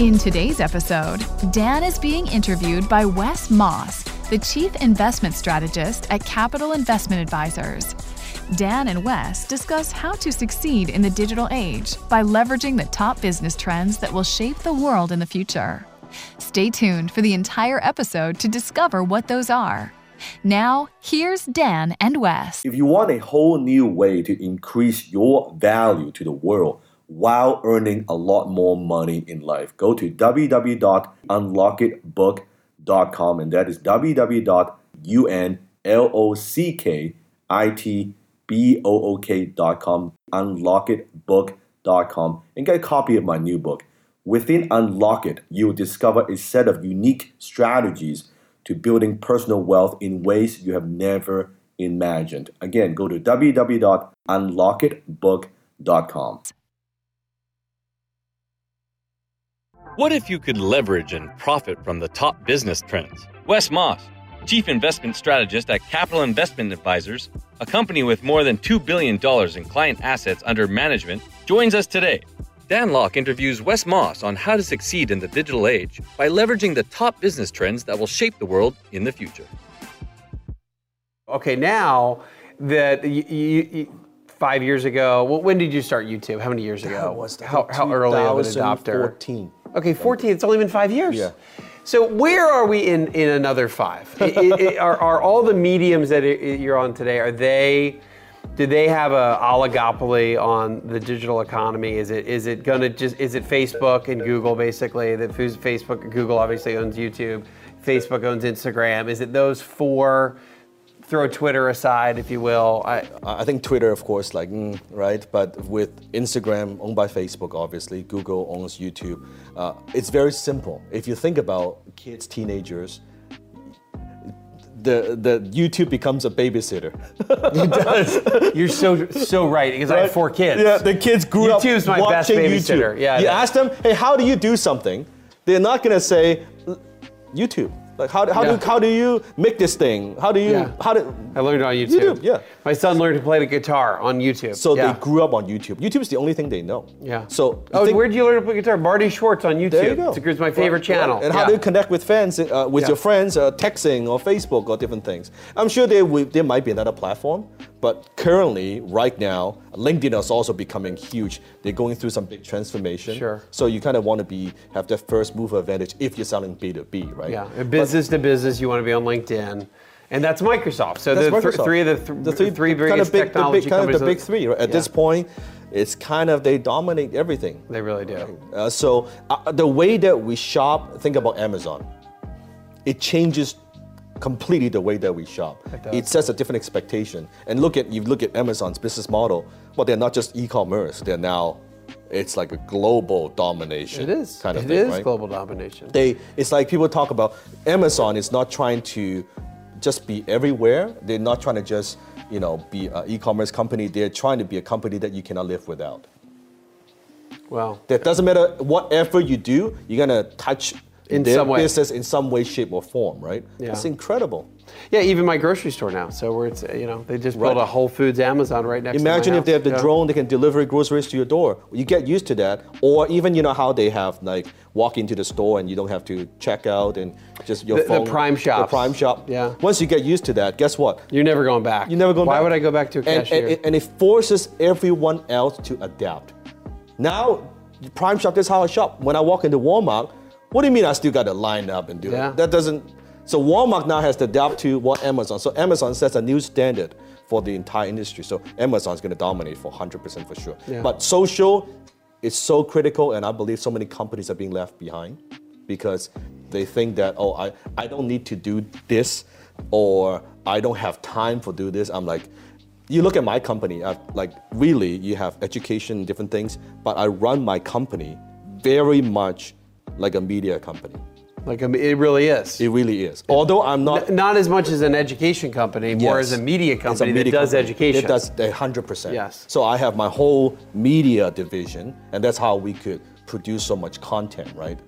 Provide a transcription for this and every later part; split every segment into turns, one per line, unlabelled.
In today's episode, Dan is being interviewed by Wes Moss, the Chief Investment Strategist at Capital Investment Advisors. Dan and Wes discuss how to succeed in the digital age by leveraging the top business trends that will shape the world in the future. Stay tuned for the entire episode to discover what those are. Now, here's Dan and Wes.
If you want a whole new way to increase your value to the world while earning a lot more money in life, go to www.unlockitbook.com and that is www.unlockitbook.com, unlockitbook.com, and get a copy of my new book. Within Unlock It, you will discover a set of unique strategies to building personal wealth in ways you have never imagined. Again, go to www.unlockitbook.com.
What if you could leverage and profit from the top business trends? Wes Moss, Chief Investment Strategist at Capital Investment Advisors, a company with more than $2 billion in client assets under management, joins us today. Dan Lok interviews Wes Moss on how to succeed in the digital age by leveraging the top business trends that will shape the world in the future.
Okay, now that you, you, you, five years ago, well, when did you start YouTube? How many years ago?
was
how, how early of an adopter?
14.
Okay, 14. It's only been five years.
Yeah.
So where are we in, in another five? I- I- are, are all the mediums that you're on today, are they, do they have a oligopoly on the digital economy? Is it is it gonna just, is it Facebook and Google basically? That Facebook, Google obviously owns YouTube, Facebook owns Instagram. Is it those four? Throw Twitter aside, if you will. I,
I think Twitter, of course, like mm, right, but with Instagram owned by Facebook, obviously, Google owns YouTube. Uh, it's very simple. If you think about kids, teenagers, the the YouTube becomes a babysitter.
it does. You're so so right because I have four kids.
Yeah, the kids grew up
YouTube's my best
watching
babysitter.
YouTube.
Yeah,
you ask them, hey, how do you do something? They're not gonna say YouTube. Like how, how
Yeah.
do how do you make this thing? How do you
Yeah.
how do
I learned it on YouTube.
YouTube, yeah.
My son learned to play the guitar on YouTube.
so
yeah.
they grew up on YouTube. YouTube is the only thing they know.
Yeah.
So
oh,
think-
where did you learn to play guitar? Marty Schwartz on YouTube.
There you go.
It's, my favorite
Right,
channel.
And how do you connect with fans, uh, with your friends, uh, texting or Facebook or different things? I'm sure there, there might be another platform, but currently, right now, LinkedIn is also becoming huge. They're going through some big transformation.
Sure.
So you kind of want to be have that first mover advantage if you're selling B2B, right?
Yeah, and business to business, you want to be on LinkedIn, and that's Microsoft. So
That's
the th-
Microsoft.
three of the, th-
the three,
three
kind
biggest
of big, the
technology
big, kind of
companies.
the big three. Right? At this point, it's kind of they dominate everything.
They really do.
Uh, so uh, the way that we shop, think about Amazon. It changes completely the way that we shop.
It does.
sets a different expectation. And look at you look at Amazon's business model. Well, they're not just e-commerce. They're now it's like a global domination.
It is.
kind of
It
thing,
is
right?
global domination.
They it's like people talk about Amazon is not trying to just be everywhere. They're not trying to just you know be an e-commerce company. They're trying to be a company that you cannot live without.
well,
That doesn't matter whatever you do, you're gonna touch
In
their
some way.
business in some way, shape, or form, right?
Yeah.
It's incredible.
yeah, even my grocery store now. So where it's you know they just built
Right.
a Whole Foods Amazon right next.
Imagine if they have the.
Yeah.
drone, they can deliver groceries to your door. You get used to that, or even you know how they have like walk into the store and you don't have to check out and just your
The- the Prime
Shop.
The
prime shop.
Yeah.
Once you get used to that, guess what?
You're never going back.
You're never go
Why
back.
Why would I go back to a
And-
cashier?
And, and it forces everyone else to adapt. Now, Prime Shop, this is how I shop. When I walk into Walmart, what do you mean I still got to line up and do
Yeah.
it? That doesn't. So Walmart now has to adapt to what Amazon. So Amazon sets a new standard for the entire industry. So Amazon's going to dominate for 100% for sure.
Yeah.
But social is so critical, and I believe so many companies are being left behind because they think that oh I, I don't need to do this or I don't have time for do this. I'm like, you look at my company, i like really you have education, different things, but I run my company very much like a media company.
Like mean, it really is.
It really is. Although I'm not.
N- not as much as an education company, more as a media
It's a
company
media
that does
company.
education.
It does a hundred percent.
Yes.
So I have my whole media division, and that's how we could produce so much content, right?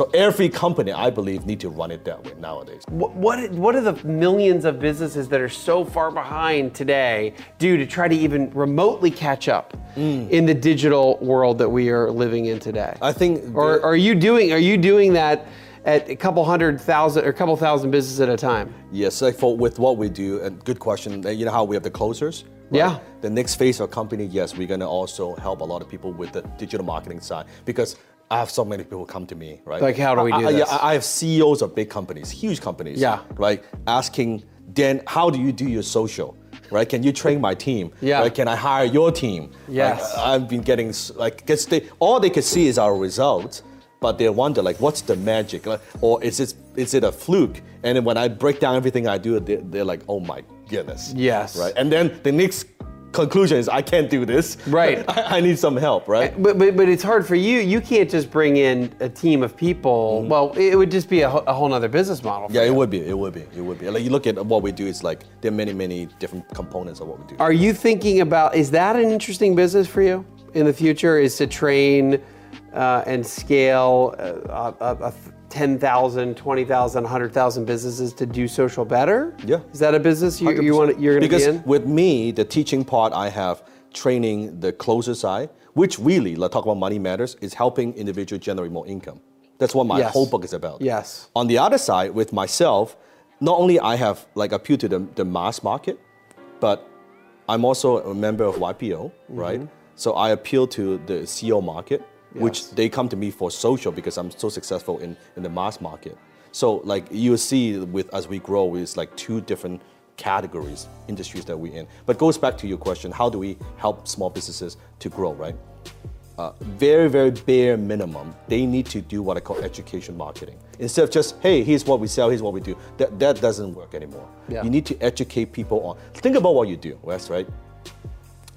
So every company, I believe, need to run it that way nowadays.
What, what what are the millions of businesses that are so far behind today do to try to even remotely catch up mm. in the digital world that we are living in today?
I think.
or are you doing are you doing that at a couple hundred thousand or a couple thousand businesses at a time?
Yes, like for with what we do, and good question. You know how we have the closers? right?
Yeah.
The next phase of company, yes, we're gonna also help a lot of people with the digital marketing side because I have so many people come to me, right?
Like, how do we do
I, I-
this?
Yeah, I have CEOs of big companies, huge companies.
Yeah.
Right, asking, Dan, how do you do your social? Right? Can you train my team?
Yeah.
Right? Can I hire your team?
Yes.
Like, I've been getting like, cause they all they could see is our results, but they wonder like, what's the magic? Like, or is it is it a fluke? And then when I break down everything I do, they, they're like, oh my goodness.
Yes.
Right. And then the next conclusion is, I can't do this.
Right.
I, I need some help. Right.
But, but but it's hard for you. You can't just bring in a team of people. Well, it would just be a, a whole other business model.
Yeah,
you.
it would be. It would be. It would be. Like you look at what we do, it's like there are many, many different components of what we do.
Are you thinking about, is that an interesting business for you in the future? Is to train uh, and scale uh, a, a, a 10,000, 20,000, 100,000 businesses to do social better?
Yeah.
Is that a business you, you want, you're going to be in?
Because with me, the teaching part, I have training the closer side, which really, let's talk about money matters, is helping individual generate more income. That's what my
Yes.
whole book is about.
Yes.
On the other side, with myself, not only I have like appeal to the, the mass market, but I'm also a member of YPO, right? Mm-hmm. So I appeal to the CEO market, which they come to me for social because I'm so successful in, in the mass market. So like you see with as we grow, it's like two different categories, industries that we're in. But goes back to your question, how do we help small businesses to grow, right? Uh, very, very bare minimum, they need to do what I call education marketing. Instead of just, hey, here's what we sell, here's what we do. That, that doesn't work anymore.
Yeah.
You need to educate people on. Think about what you do, Wes, right?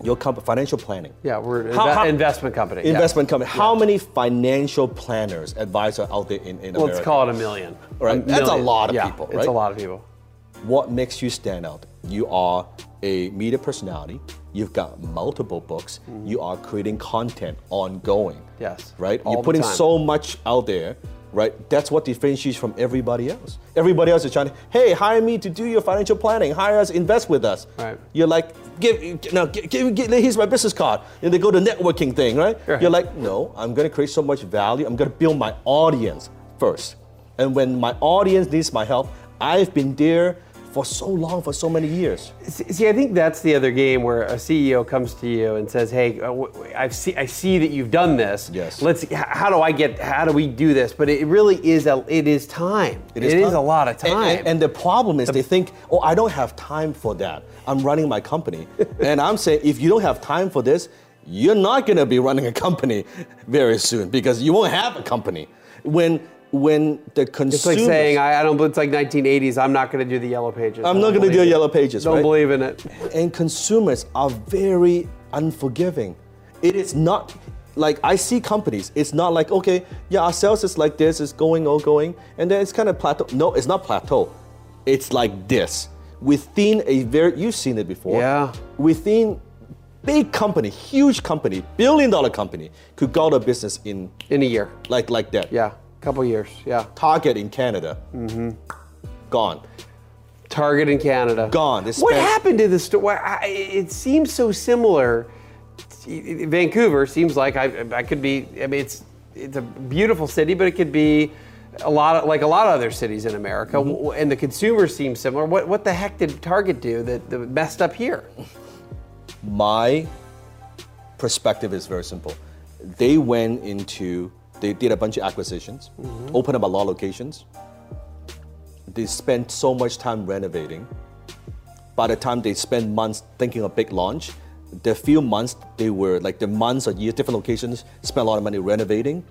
Your comp- financial planning.
yeah, we're an
How- how-
investment company. yeah.
Investment company. How many financial planners, advisors out there in, in
Well,
America?
let's call it a million.
Right, that's a lot of
Yeah,
people,
It's a lot of people.
what makes you stand out? You are a media personality. You've got multiple books. You are creating content ongoing.
Mm-hmm. Yes,
Right?
all
You're putting so much out there, right? That's what differentiates from everybody else. Everybody else is trying to, hey, hire me to do your financial planning. Hire us, invest with us.
Right.
You're like, give, now, give, give, give- here's my business card. And they go to networking thing, right?
Right.
You're like, no, I'm gonna create so much value. I'm gonna build my audience first. And when my audience needs my help, I've been there for so long, for so many years.
See, I think that's the other game where a CEO comes to you and says, "Hey, uh, I see, I see that you've done this.
Yes.
Let's. How do I get? How do we do this? But it really is a. It is time.
It is,
it
time.
is a lot of time.
And, and the problem is they think, oh, I don't have time for that. I'm running my company. and I'm saying, if you don't have time for this, you're not going to be running a company very soon because you won't have a company. When when the consumer
it's like saying, I, I don't. It's like 1980s. I'm not going to do the yellow pages.
I'm not going to do
it.
yellow pages,
Don't
right?
believe in it.
and consumers are very unforgiving. It is not like I see companies. It's not like okay, yeah, our sales is like this, it's going, all going, and then it's kind of plateau. No, it's not plateau. It's like this within a very. You've seen it before.
Yeah.
Within big company, huge company, billion dollar company could go out of business in
In a year.
like like that.
Yeah. Couple years. Yeah.
Target in Canada,
Mm-hmm.
gone.
Target in Canada.
Gone. They
What happened to the store? It seems so similar. Vancouver seems like I, I could be. I mean, it's it's a beautiful city, but it could be a lot of like a lot of other cities in America,
Mm-hmm.
And the consumers seem similar. What what the heck did Target do that, that messed up here?
my perspective is very simple. They went into, they did a bunch of acquisitions, mm-hmm. opened up a lot of locations. They spent so much time renovating. By the time they spend months thinking of big launch, the few months they were like the months or years, different locations, spent a lot of money renovating.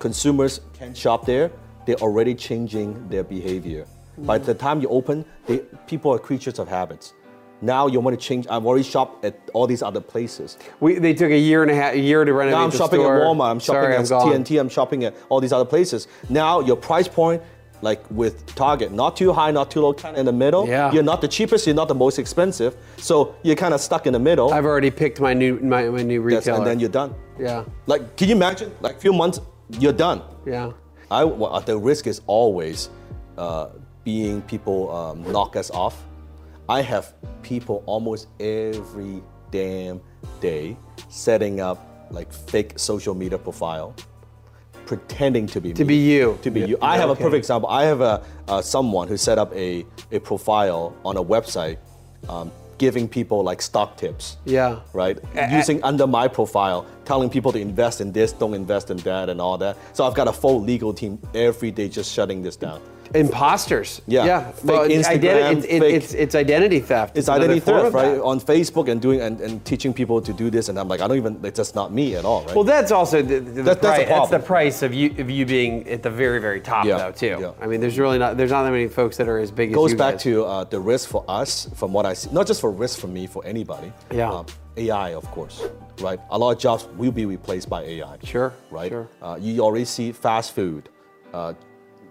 Consumers can't shop there. They're already changing their behavior. By mm-hmm. the time you open, they, people are creatures of habits Now you want to change. I've already shopped at all these other places.
We, they took a year and a half, a year to renovate
Now I'm shopping
store.
at Walmart. I'm shopping
Sorry,
at
I'm gone.
T&T. I'm shopping at all these other places. Now your price point, like with Target, not too high, not too low, kind of in the middle.
Yeah.
You're not the cheapest. You're not the most expensive. So you're kind of stuck in the middle.
I've already picked my new my, my new retailer.
and then you're done.
yeah,
Like, can you imagine? Like, a few months, you're done.
yeah.
I well, the risk is always uh, being people um, knock us off. I have people almost every damn day setting up like fake social media profile, pretending to be
To
me,
be you.
To be
Yeah,
you. I
yeah,
have
okay.
a perfect example. I have a uh, someone who set up a a profile on a website, um, giving people like stock tips
Yeah.
right? Using under my profile, telling people to invest in this, don't invest in that, and all that. So I've got a full legal team every day just shutting this down.
Imposters.
Yeah.
Yeah.
Fake
Well, it's
Instagram,
it's,
fake-
it's, it's identity theft.
It's
another
identity theft, right?
that.
On Facebook and doing and, and teaching people to do this, and I'm like, I don't even. It's just not me at all, right?
Well, that's also the, the,
That- that's
price. That's the price of you of you being at the very very top
Yeah,
though too.
yeah.
I mean, there's really not there's not that many folks that are as big as you.
It goes
you
back
guys.
to uh, the risk for us, from what I see, not just for risk for me, for anybody.
Yeah.
Um, AI, of course, right? A lot of jobs will be replaced by AI.
Sure,
Right.
sure.
Uh, you already see fast food, uh,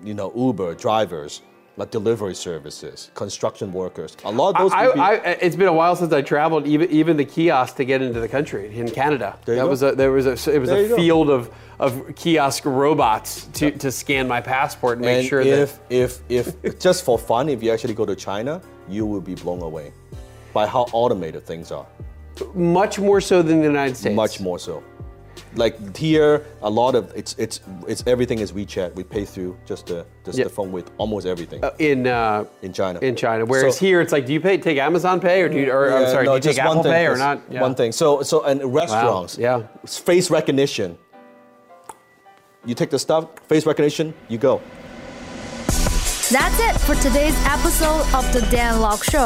you know, Uber drivers, like delivery services, construction workers. A lot of those.
I,
be,
I, it's been a while since I traveled, even even the kiosk to get into the country in Canada.
There
that
go.
was a there was a it was
There
a
go.
field of of kiosk robots to, to scan my passport and make
and
sure
if
that
if if just for fun, if you actually go to China, you will be blown away by how automated things are.
Much more so than the United States.
Much more so. Like here, a lot of it's it's it's everything is WeChat. We pay through just the just
Yeah.
the phone with almost everything
Uh, in uh,
in China.
in China. Whereas
So-
here, it's like, do you pay take Amazon Pay or do you? Or I'm sorry,
no,
do you take
just one
Apple
thing,
Pay or not? Yeah.
One thing. So so and restaurants.
yeah.
Face recognition. You take the stuff, face recognition, you go.
That's it for today's episode of The Dan Lok Show.